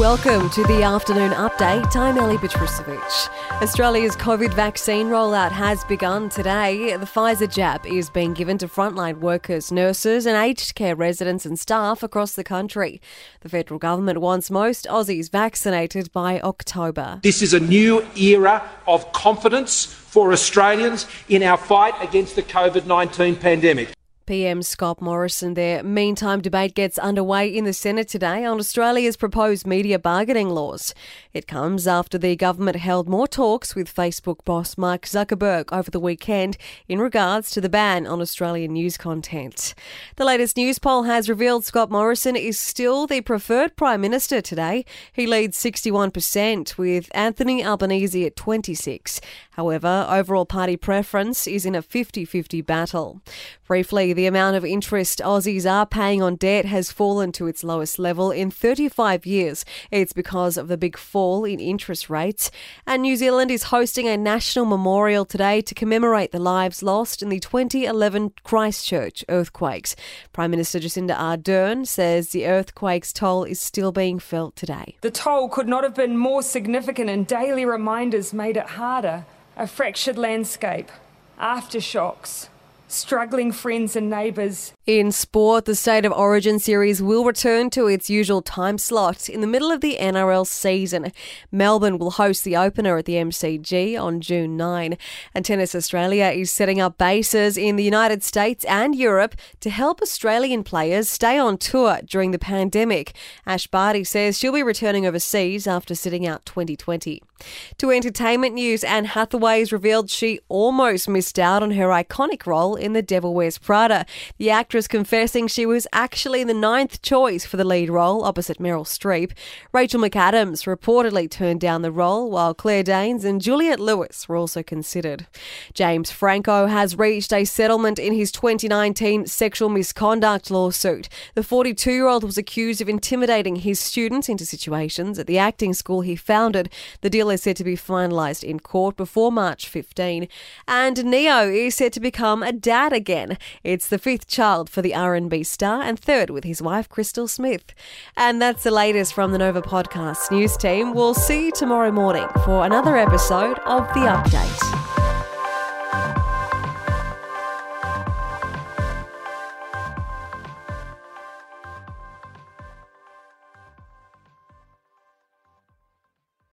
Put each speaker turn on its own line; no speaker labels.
Welcome to the afternoon update. I'm Ellie Petrusovic. Australia's COVID vaccine rollout has begun today. The Pfizer jab is being given to frontline workers, nurses, and aged care residents and staff across the country. The federal government wants most Aussies vaccinated by October.
This is a new era of confidence for Australians in our fight against the COVID 19 pandemic.
PM Scott Morrison there. Meantime, debate gets underway in the Senate today on Australia's proposed media bargaining laws. It comes after the government held more talks with Facebook boss Mark Zuckerberg over the weekend in regards to the ban on Australian news content. The latest Newspoll has revealed Scott Morrison is still the preferred Prime Minister today. He leads 61%, with Anthony Albanese at 26. However, overall party preference is in a 50 50 battle. Briefly, the amount of interest Aussies are paying on debt has fallen to its lowest level in 35 years. It's because of the big fall in interest rates. And New Zealand is hosting a national memorial today to commemorate the lives lost in the 2011 Christchurch earthquakes. Prime Minister Jacinda Ardern says the earthquake's toll is still being felt today.
The toll could not have been more significant, and daily reminders made it harder. A fractured landscape, aftershocks, struggling friends and neighbours.
In sport, the State of Origin series will return to its usual time slot in the middle of the NRL season. Melbourne will host the opener at the MCG on June 9. And Tennis Australia is setting up bases in the United States and Europe to help Australian players stay on tour during the pandemic. Ash Barty says she'll be returning overseas after sitting out 2020. To entertainment news, Anne Hathaway has revealed she almost missed out on her iconic role in The Devil Wears Prada. The actress confessing she was actually the ninth choice for the lead role opposite Meryl Streep. Rachel McAdams reportedly turned down the role, while Claire Danes and Juliette Lewis were also considered. James Franco has reached a settlement in his 2019 sexual misconduct lawsuit. The 42 year old was accused of intimidating his students into situations at the acting school he founded. The deal is said to be finalised in court before March 15. And Ne-Yo is set to become a dad again. It's the fifth child for the R&B star and third with his wife Crystal Smith. And that's the latest from the Nova Podcast news team. We'll see you tomorrow morning for another episode of The Update.